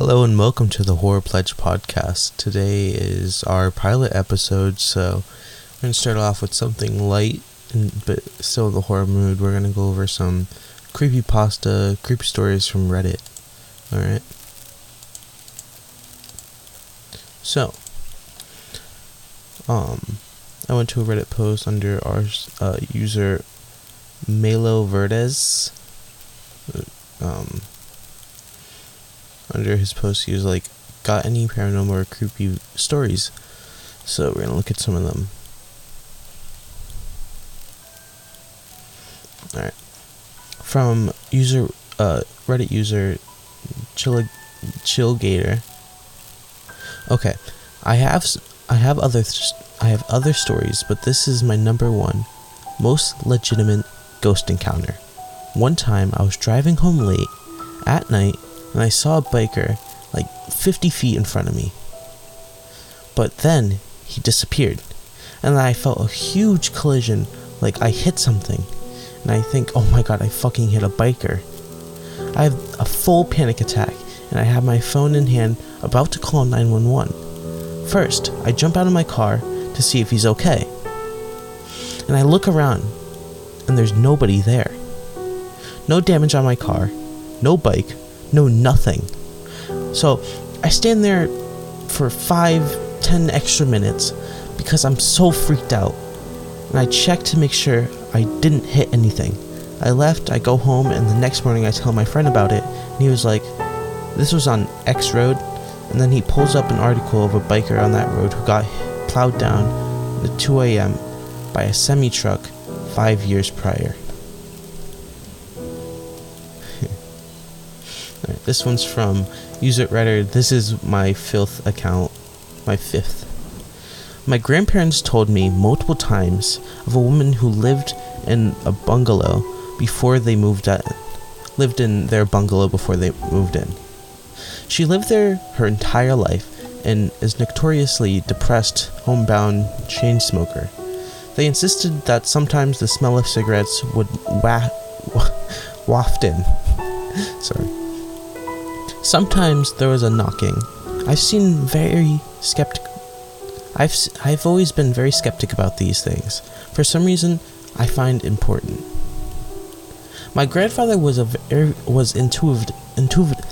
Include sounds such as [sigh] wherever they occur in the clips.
Hello and welcome to the Horror Pledge podcast. Today is our pilot episode, so we're going to start off with something light and but still the horror mood. We're going to go over some creepy pasta, creepy stories from Reddit. All right. So, um, I went to a Reddit post under our uh, user Melo Verdes. Um, under his post, he was like, "Got any paranormal or creepy stories?" So we're gonna look at some of them. All right, from user uh, Reddit user Chill Chillgator. Okay, I have I have other I have other stories, but this is my number one, most legitimate ghost encounter. One time I was driving home late at night and I saw a biker like 50 feet in front of me. But then he disappeared, and I felt a huge collision like I hit something. And I think, oh my god, I fucking hit a biker. I have a full panic attack, and I have my phone in hand about to call 911. First, I jump out of my car to see if he's okay. And I look around, and there's nobody there. No damage on my car, no bike, no nothing. So I stand there for five, ten extra minutes because I'm so freaked out. And I check to make sure I didn't hit anything. I left, I go home, and the next morning I tell my friend about it, and he was like, This was on X Road. And then he pulls up an article of a biker on that road who got plowed down at 2 a.m. by a semi truck five years prior. Right, this one's from user Redder. This is my fifth account, my fifth. My grandparents told me multiple times of a woman who lived in a bungalow before they moved in. Lived in their bungalow before they moved in. She lived there her entire life and is notoriously depressed, homebound chain smoker. They insisted that sometimes the smell of cigarettes would wa- [laughs] waft in. [laughs] Sorry. Sometimes there was a knocking. I've seen very skeptic. I've I've always been very skeptic about these things. For some reason, I find important. My grandfather was a very, was intuitive intuitive.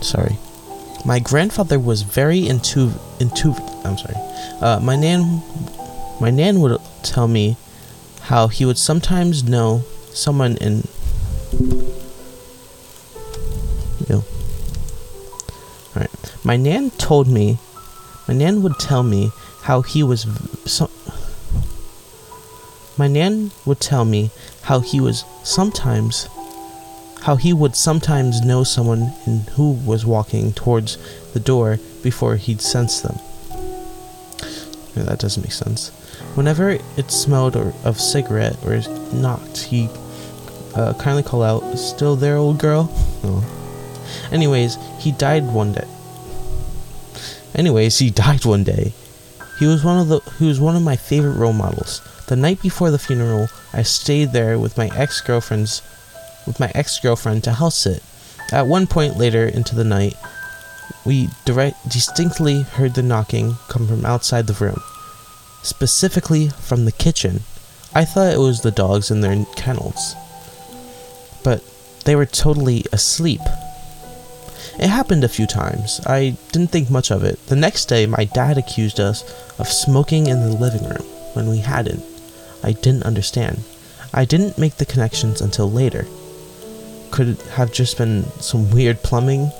Sorry, my grandfather was very intuitive. Intuitive. I'm sorry. Uh, my nan, my nan would tell me how he would sometimes know someone in. My nan told me, my nan would tell me how he was so. My nan would tell me how he was sometimes, how he would sometimes know someone in who was walking towards the door before he'd sense them. That doesn't make sense. Whenever it smelled or, of cigarette or knocked, he uh, kindly call out, "Still there, old girl?" Oh. Anyways, he died one day. Anyways, he died one day. He was one of the he was one of my favorite role models. The night before the funeral, I stayed there with my ex-girlfriend's with my ex-girlfriend to house sit. At one point later into the night, we direct, distinctly heard the knocking come from outside the room, specifically from the kitchen. I thought it was the dogs in their kennels, but they were totally asleep. It happened a few times. I didn't think much of it. The next day, my dad accused us of smoking in the living room when we hadn't. I didn't understand. I didn't make the connections until later. Could it have just been some weird plumbing?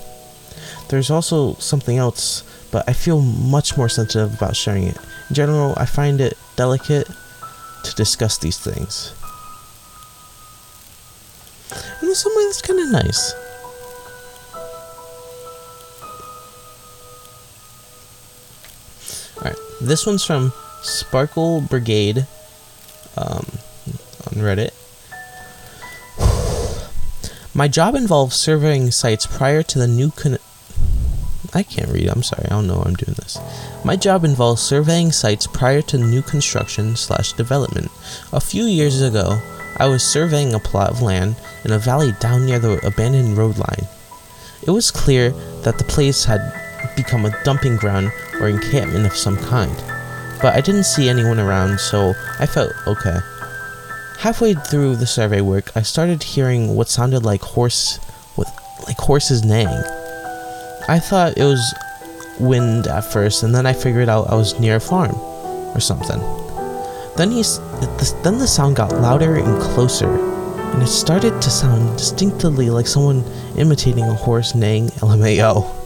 There's also something else, but I feel much more sensitive about sharing it. In general, I find it delicate to discuss these things. In some way, that's kind of nice. All right, this one's from Sparkle Brigade um, on Reddit. [sighs] My job involves surveying sites prior to the new. Con- I can't read. I'm sorry. I don't know I'm doing this. My job involves surveying sites prior to new construction slash development. A few years ago, I was surveying a plot of land in a valley down near the abandoned road line. It was clear that the place had become a dumping ground or encampment of some kind, but I didn't see anyone around, so I felt okay. Halfway through the survey work, I started hearing what sounded like horse with like horses neighing. I thought it was wind at first, and then I figured out I was near a farm or something. Then he, then the sound got louder and closer, and it started to sound distinctly like someone imitating a horse neighing LMAO.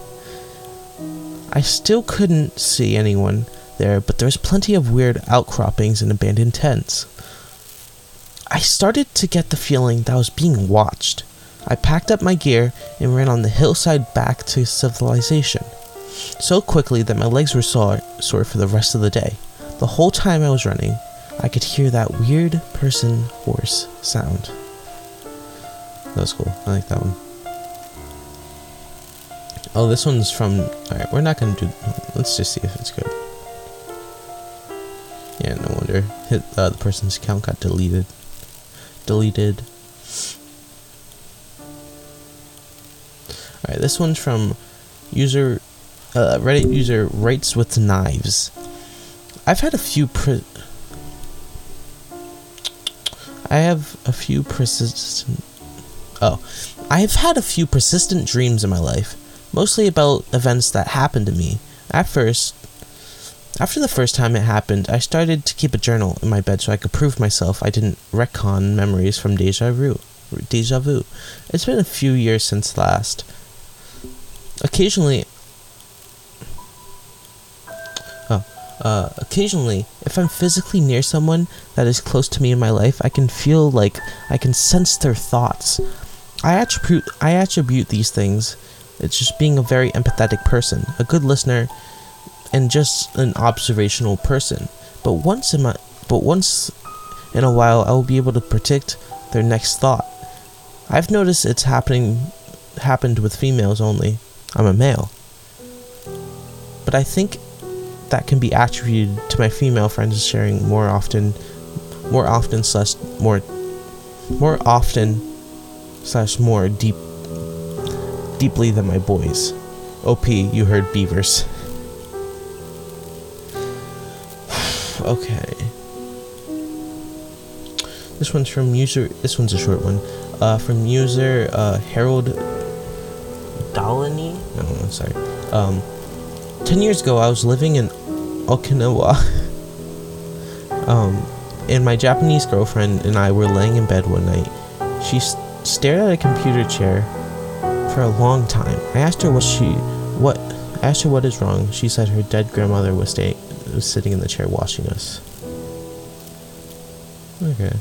I still couldn't see anyone there, but there was plenty of weird outcroppings and abandoned tents. I started to get the feeling that I was being watched. I packed up my gear and ran on the hillside back to civilization. So quickly that my legs were sore, sore for the rest of the day. The whole time I was running, I could hear that weird person horse sound. That was cool. I like that one. Oh, this one's from. Alright, we're not gonna do. Let's just see if it's good. Yeah, no wonder. Hit, uh, the person's account got deleted. Deleted. Alright, this one's from user. Uh, Reddit user writes with knives. I've had a few. Pre- I have a few persistent. Oh, I have had a few persistent dreams in my life mostly about events that happened to me. At first, after the first time it happened, I started to keep a journal in my bed so I could prove myself I didn't retcon memories from deja vu. Deja vu. It's been a few years since last. Occasionally, oh, uh, occasionally, if I'm physically near someone that is close to me in my life, I can feel like I can sense their thoughts. I attribute I attribute these things it's just being a very empathetic person, a good listener, and just an observational person. But once in my, but once in a while, I will be able to predict their next thought. I've noticed it's happening, happened with females only. I'm a male, but I think that can be attributed to my female friends sharing more often, more often slash more, more often slash more deep deeply than my boys. OP, you heard beavers. [sighs] okay. This one's from user. This one's a short one. Uh, from user uh, Harold Dalani. No, no, sorry. Um, ten years ago, I was living in Okinawa. [laughs] um, and my Japanese girlfriend and I were laying in bed one night. She stared at a computer chair for a long time. I asked her what she what asked her what is wrong. She said her dead grandmother was staying was sitting in the chair watching us. Okay.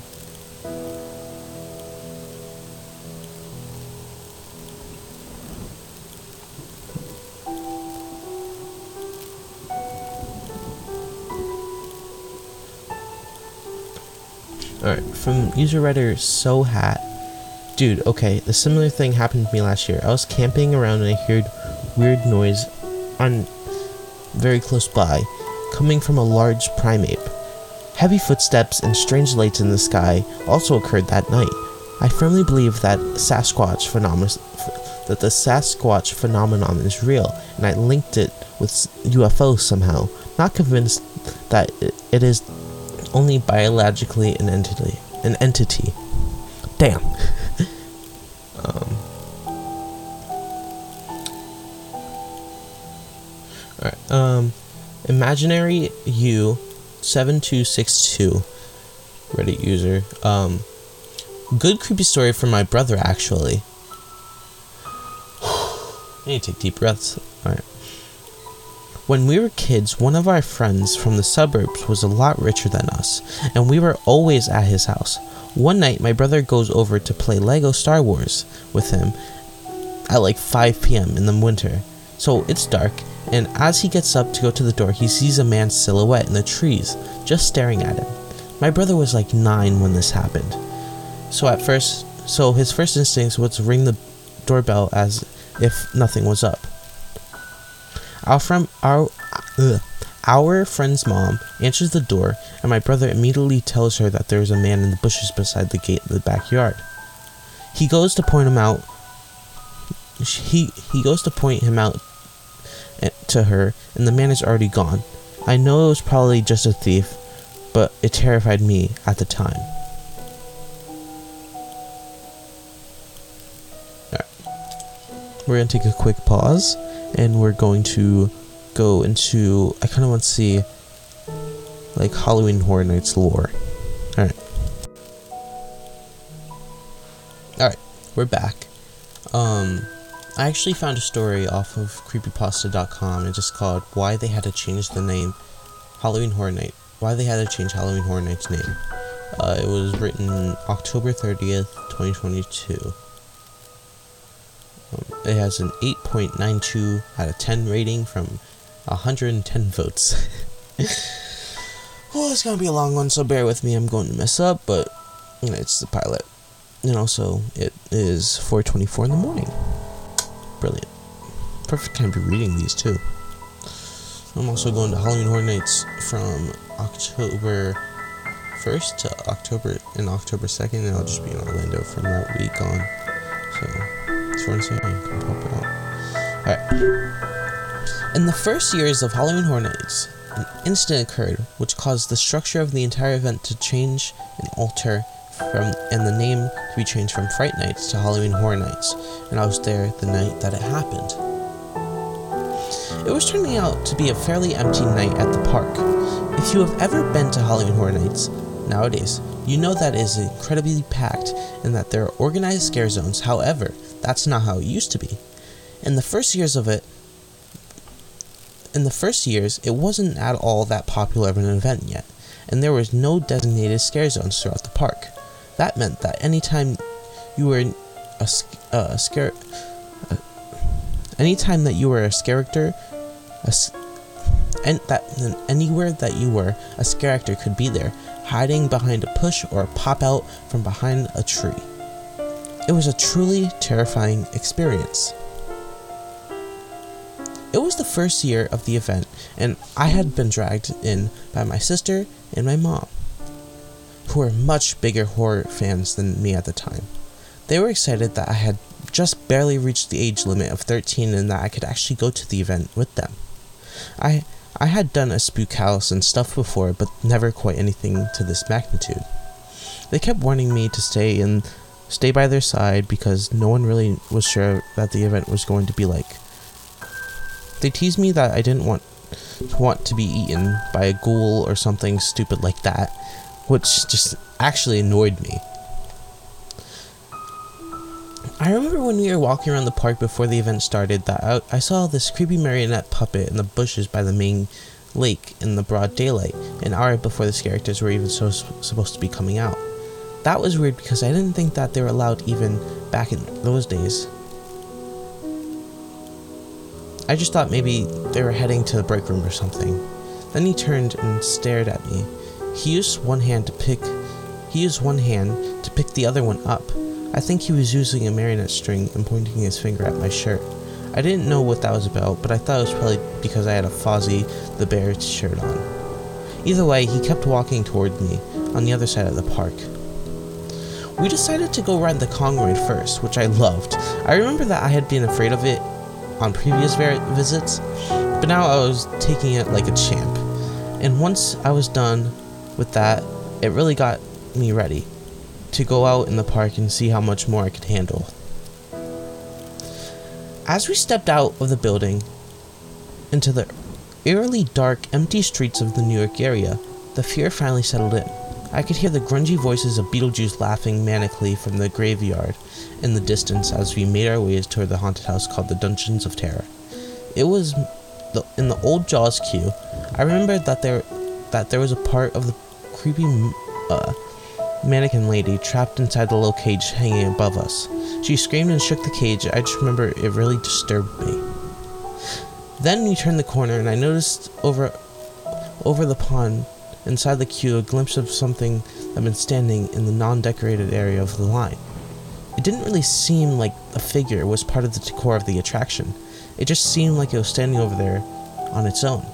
Alright, from user writer So Hat Dude, okay, the similar thing happened to me last year. I was camping around and I heard weird noise on very close by, coming from a large primate. Heavy footsteps and strange lights in the sky also occurred that night. I firmly believe that Sasquatch phenomenon that the Sasquatch phenomenon is real, and I linked it with UFOs somehow. Not convinced that it is only biologically an entity. An entity. Damn. [laughs] um, Imaginary U 7262 Reddit user. Um, good creepy story from my brother, actually. [sighs] I need to take deep breaths. Alright. When we were kids, one of our friends from the suburbs was a lot richer than us, and we were always at his house. One night, my brother goes over to play Lego Star Wars with him at like 5 p.m. in the winter. So it's dark, and as he gets up to go to the door, he sees a man's silhouette in the trees, just staring at him. My brother was like 9 when this happened. So at first, so his first instinct was to ring the doorbell as if nothing was up. Our friend, our, ugh, our friend's mom answers the door, and my brother immediately tells her that there is a man in the bushes beside the gate of the backyard. He goes to point him out. he he goes to point him out to her, and the man is already gone. I know it was probably just a thief, but it terrified me at the time. Alright. We're gonna take a quick pause, and we're going to go into. I kind of want to see like Halloween Horror Nights lore. All right. All right, we're back. Um, I actually found a story off of creepypasta.com. It's just called "Why They Had to Change the Name Halloween Horror Night." Why they had to change Halloween Horror Night's name. Uh, it was written October 30th, 2022. Um, it has an 8.92 out of 10 rating from 110 votes. well, [laughs] it's gonna be a long one, so bear with me. I'm going to mess up, but you know, it's the pilot. And also, it is 4:24 in the morning. Brilliant. Perfect time to be reading these too. I'm also going to Halloween Horror Nights from October 1st to October and October 2nd, and I'll just be in Orlando from that week on. So, that's what I'm saying. Can pop out. Alright. In the first years of Halloween Horror Nights, an incident occurred which caused the structure of the entire event to change and alter from and the name to be changed from Fright Nights to Halloween Horror Nights, and I was there the night that it happened. It was turning out to be a fairly empty night at the park. If you have ever been to Halloween Horror Nights nowadays, you know that it is incredibly packed and that there are organized scare zones. However, that's not how it used to be. In the first years of it, in the first years, it wasn't at all that popular of an event yet, and there was no designated scare zones throughout the park. That meant that anytime you were a, a scare, uh, anytime that you were a character, a, and that anywhere that you were, a character could be there, hiding behind a push or pop out from behind a tree. It was a truly terrifying experience. It was the first year of the event, and I had been dragged in by my sister and my mom, who were much bigger horror fans than me at the time. They were excited that I had just barely reached the age limit of 13 and that I could actually go to the event with them. I I had done a spook house and stuff before, but never quite anything to this magnitude. They kept warning me to stay and stay by their side because no one really was sure that the event was going to be like. They teased me that I didn't want want to be eaten by a ghoul or something stupid like that, which just actually annoyed me. I remember when we were walking around the park before the event started that I, I saw this creepy marionette puppet in the bushes by the main lake in the broad daylight, an hour before the characters were even so supposed to be coming out. That was weird because I didn't think that they were allowed even back in those days. I just thought maybe they were heading to the break room or something. Then he turned and stared at me. He used one hand to pick he used one hand to pick the other one up I think he was using a marionette string and pointing his finger at my shirt. I didn't know what that was about, but I thought it was probably because I had a Fozzie the Bear shirt on. Either way, he kept walking toward me, on the other side of the park. We decided to go ride the Kong ride first, which I loved. I remember that I had been afraid of it on previous visits, but now I was taking it like a champ. And once I was done with that, it really got me ready to go out in the park and see how much more I could handle. As we stepped out of the building into the eerily dark, empty streets of the New York area, the fear finally settled in. I could hear the grungy voices of Beetlejuice laughing manically from the graveyard in the distance as we made our ways toward the haunted house called the Dungeons of Terror. It was in the old Jaws queue. I remembered that there that there was a part of the creepy uh, mannequin lady trapped inside the little cage hanging above us. She screamed and shook the cage. I just remember it really disturbed me. Then we turned the corner and I noticed over over the pond inside the queue a glimpse of something that had been standing in the non-decorated area of the line. It didn't really seem like a figure was part of the decor of the attraction. It just seemed like it was standing over there on its own.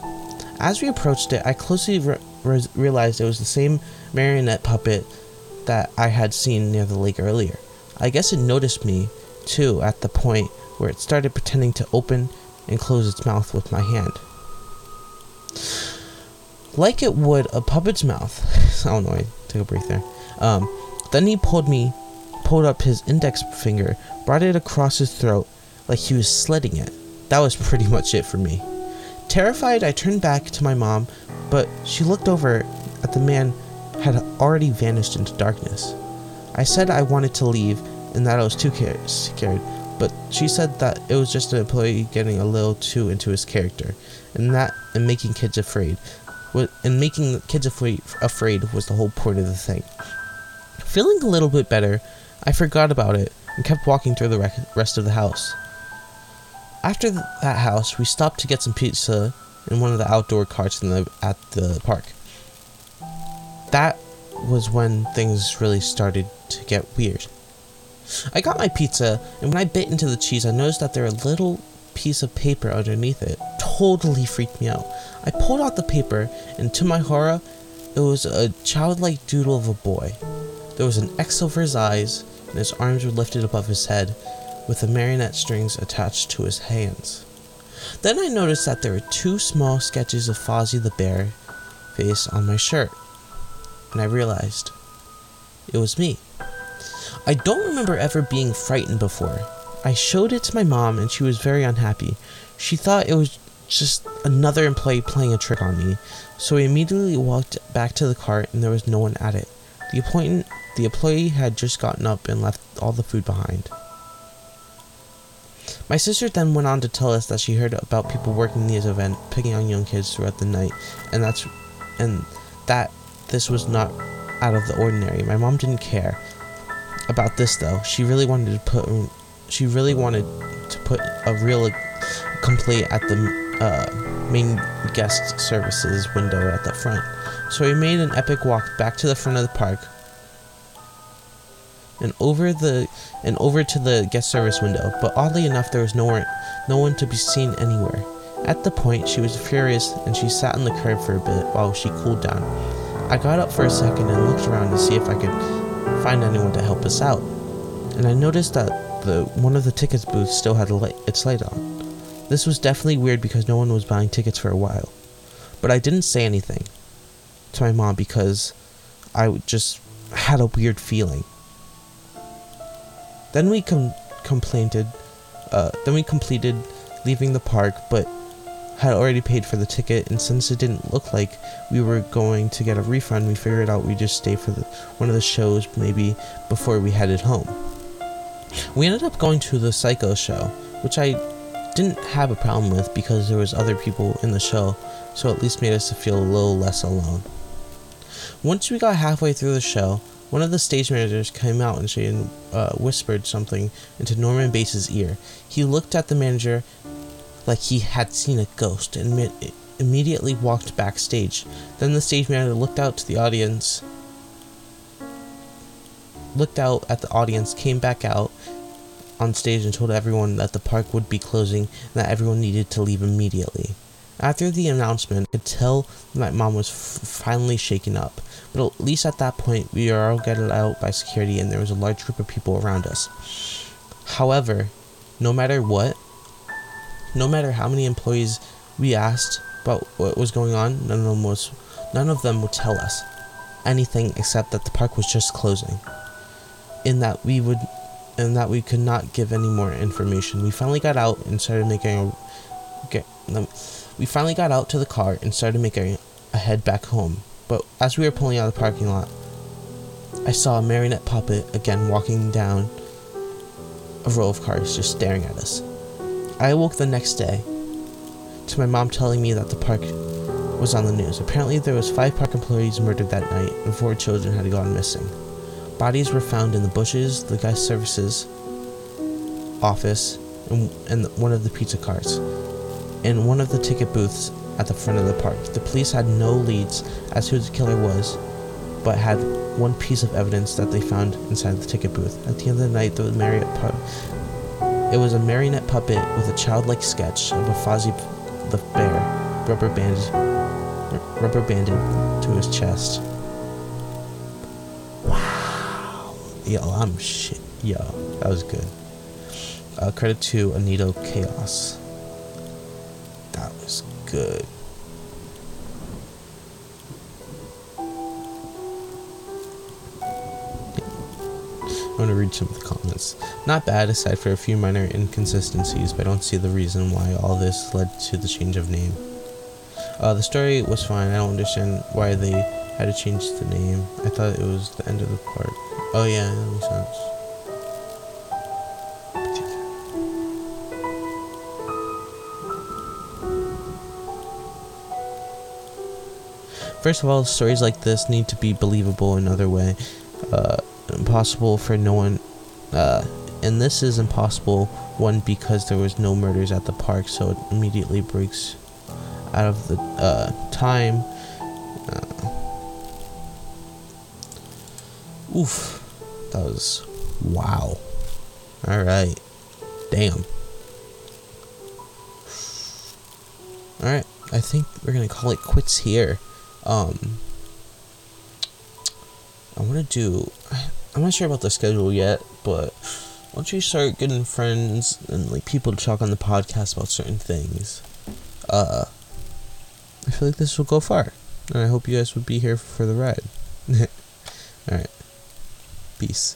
As we approached it, I closely re- re- realized it was the same marionette puppet that I had seen near the lake earlier. I guess it noticed me, too, at the point where it started pretending to open and close its mouth with my hand. Like it would a puppet's mouth. [laughs] oh no, I took a breath there. Um, then he pulled me, pulled up his index finger, brought it across his throat like he was slitting it. That was pretty [laughs] much it for me. Terrified, I turned back to my mom, but she looked over at the man had already vanished into darkness. I said I wanted to leave and that I was too scared, but she said that it was just an employee getting a little too into his character, and that and making kids afraid, and making kids afraid afraid was the whole point of the thing. Feeling a little bit better, I forgot about it and kept walking through the rest of the house. After that house, we stopped to get some pizza in one of the outdoor carts the, at the park. That was when things really started to get weird. I got my pizza, and when I bit into the cheese, I noticed that there was a little piece of paper underneath it. Totally freaked me out. I pulled out the paper, and to my horror, it was a childlike doodle of a boy. There was an X over his eyes, and his arms were lifted above his head, with the marionette strings attached to his hands. Then I noticed that there were two small sketches of Fozzie the Bear face on my shirt, and I realized it was me. I don't remember ever being frightened before. I showed it to my mom, and she was very unhappy. She thought it was just another employee playing a trick on me, so we immediately walked back to the cart, and there was no one at it. The, the employee had just gotten up and left all the food behind. My sister then went on to tell us that she heard about people working these events, picking on young kids throughout the night, and that's and that this was not out of the ordinary. My mom didn't care about this though. She really wanted to put she really wanted to put a real complaint at the uh, main guest services window at the front. So we made an epic walk back to the front of the park and over the and over to the guest service window, but oddly enough there was nowhere no one to be seen anywhere. At the point she was furious and she sat on the curb for a bit while she cooled down. I got up for a second and looked around to see if I could find anyone to help us out. And I noticed that the one of the tickets booths still had light, its light on. This was definitely weird because no one was buying tickets for a while. But I didn't say anything to my mom because I just had a weird feeling. Then we com- complained. Uh, then we completed leaving the park, but had already paid for the ticket, and since it didn't look like we were going to get a refund, we figured out we'd just stay for the, one of the shows maybe before we headed home. We ended up going to the Psycho show, which I didn't have a problem with because there was other people in the show, so at least made us feel a little less alone. Once we got halfway through the show, one of the stage managers came out and she uh, whispered something into Norman Bates' ear. He looked at the manager like he had seen a ghost and immediately walked backstage. Then the stage manager looked out to the audience, looked out at the audience, came back out on stage and told everyone that the park would be closing and that everyone needed to leave immediately. After the announcement, I could tell my mom was f- finally shaken up, but at least at that point, we were all getting out by security and there was a large group of people around us. However, no matter what, no matter how many employees we asked about what was going on, none of them was none of them would tell us anything except that the park was just closing. In that we would in that we could not give any more information. We finally got out and started making a get we finally got out to the car and started making a head back home. But as we were pulling out of the parking lot, I saw a marionette puppet again walking down a row of cars just staring at us. I awoke the next day to my mom telling me that the park was on the news. Apparently there was five park employees murdered that night and four children had gone missing. Bodies were found in the bushes, the guest services office, and, and one of the pizza carts in one of the ticket booths at the front of the park. The police had no leads as to who the killer was, but had one piece of evidence that they found inside the ticket booth. At the end of the night, the Marriott pu- it was a marionette puppet with a childlike sketch of a Fozzie the bear, rubber banded, rubber banded to his chest. Wow, yo, I'm shit, yo, that was good. Uh, credit to Anito Chaos. Good. I'm going to read some of the comments. Not bad, aside for a few minor inconsistencies, but I don't see the reason why all this led to the change of name. Uh, the story was fine. I don't understand why they had to change the name. I thought it was the end of the part. Oh, yeah, that makes sense. First of all, stories like this need to be believable another way. Uh, impossible for no one. Uh, and this is impossible, one, because there was no murders at the park, so it immediately breaks out of the uh, time. Uh, oof. That was. Wow. Alright. Damn. Alright. I think we're gonna call it quits here. Um. I want to do. I'm not sure about the schedule yet, but once you start getting friends and like people to talk on the podcast about certain things, uh, I feel like this will go far. And I hope you guys would be here for the ride. [laughs] Alright. Peace.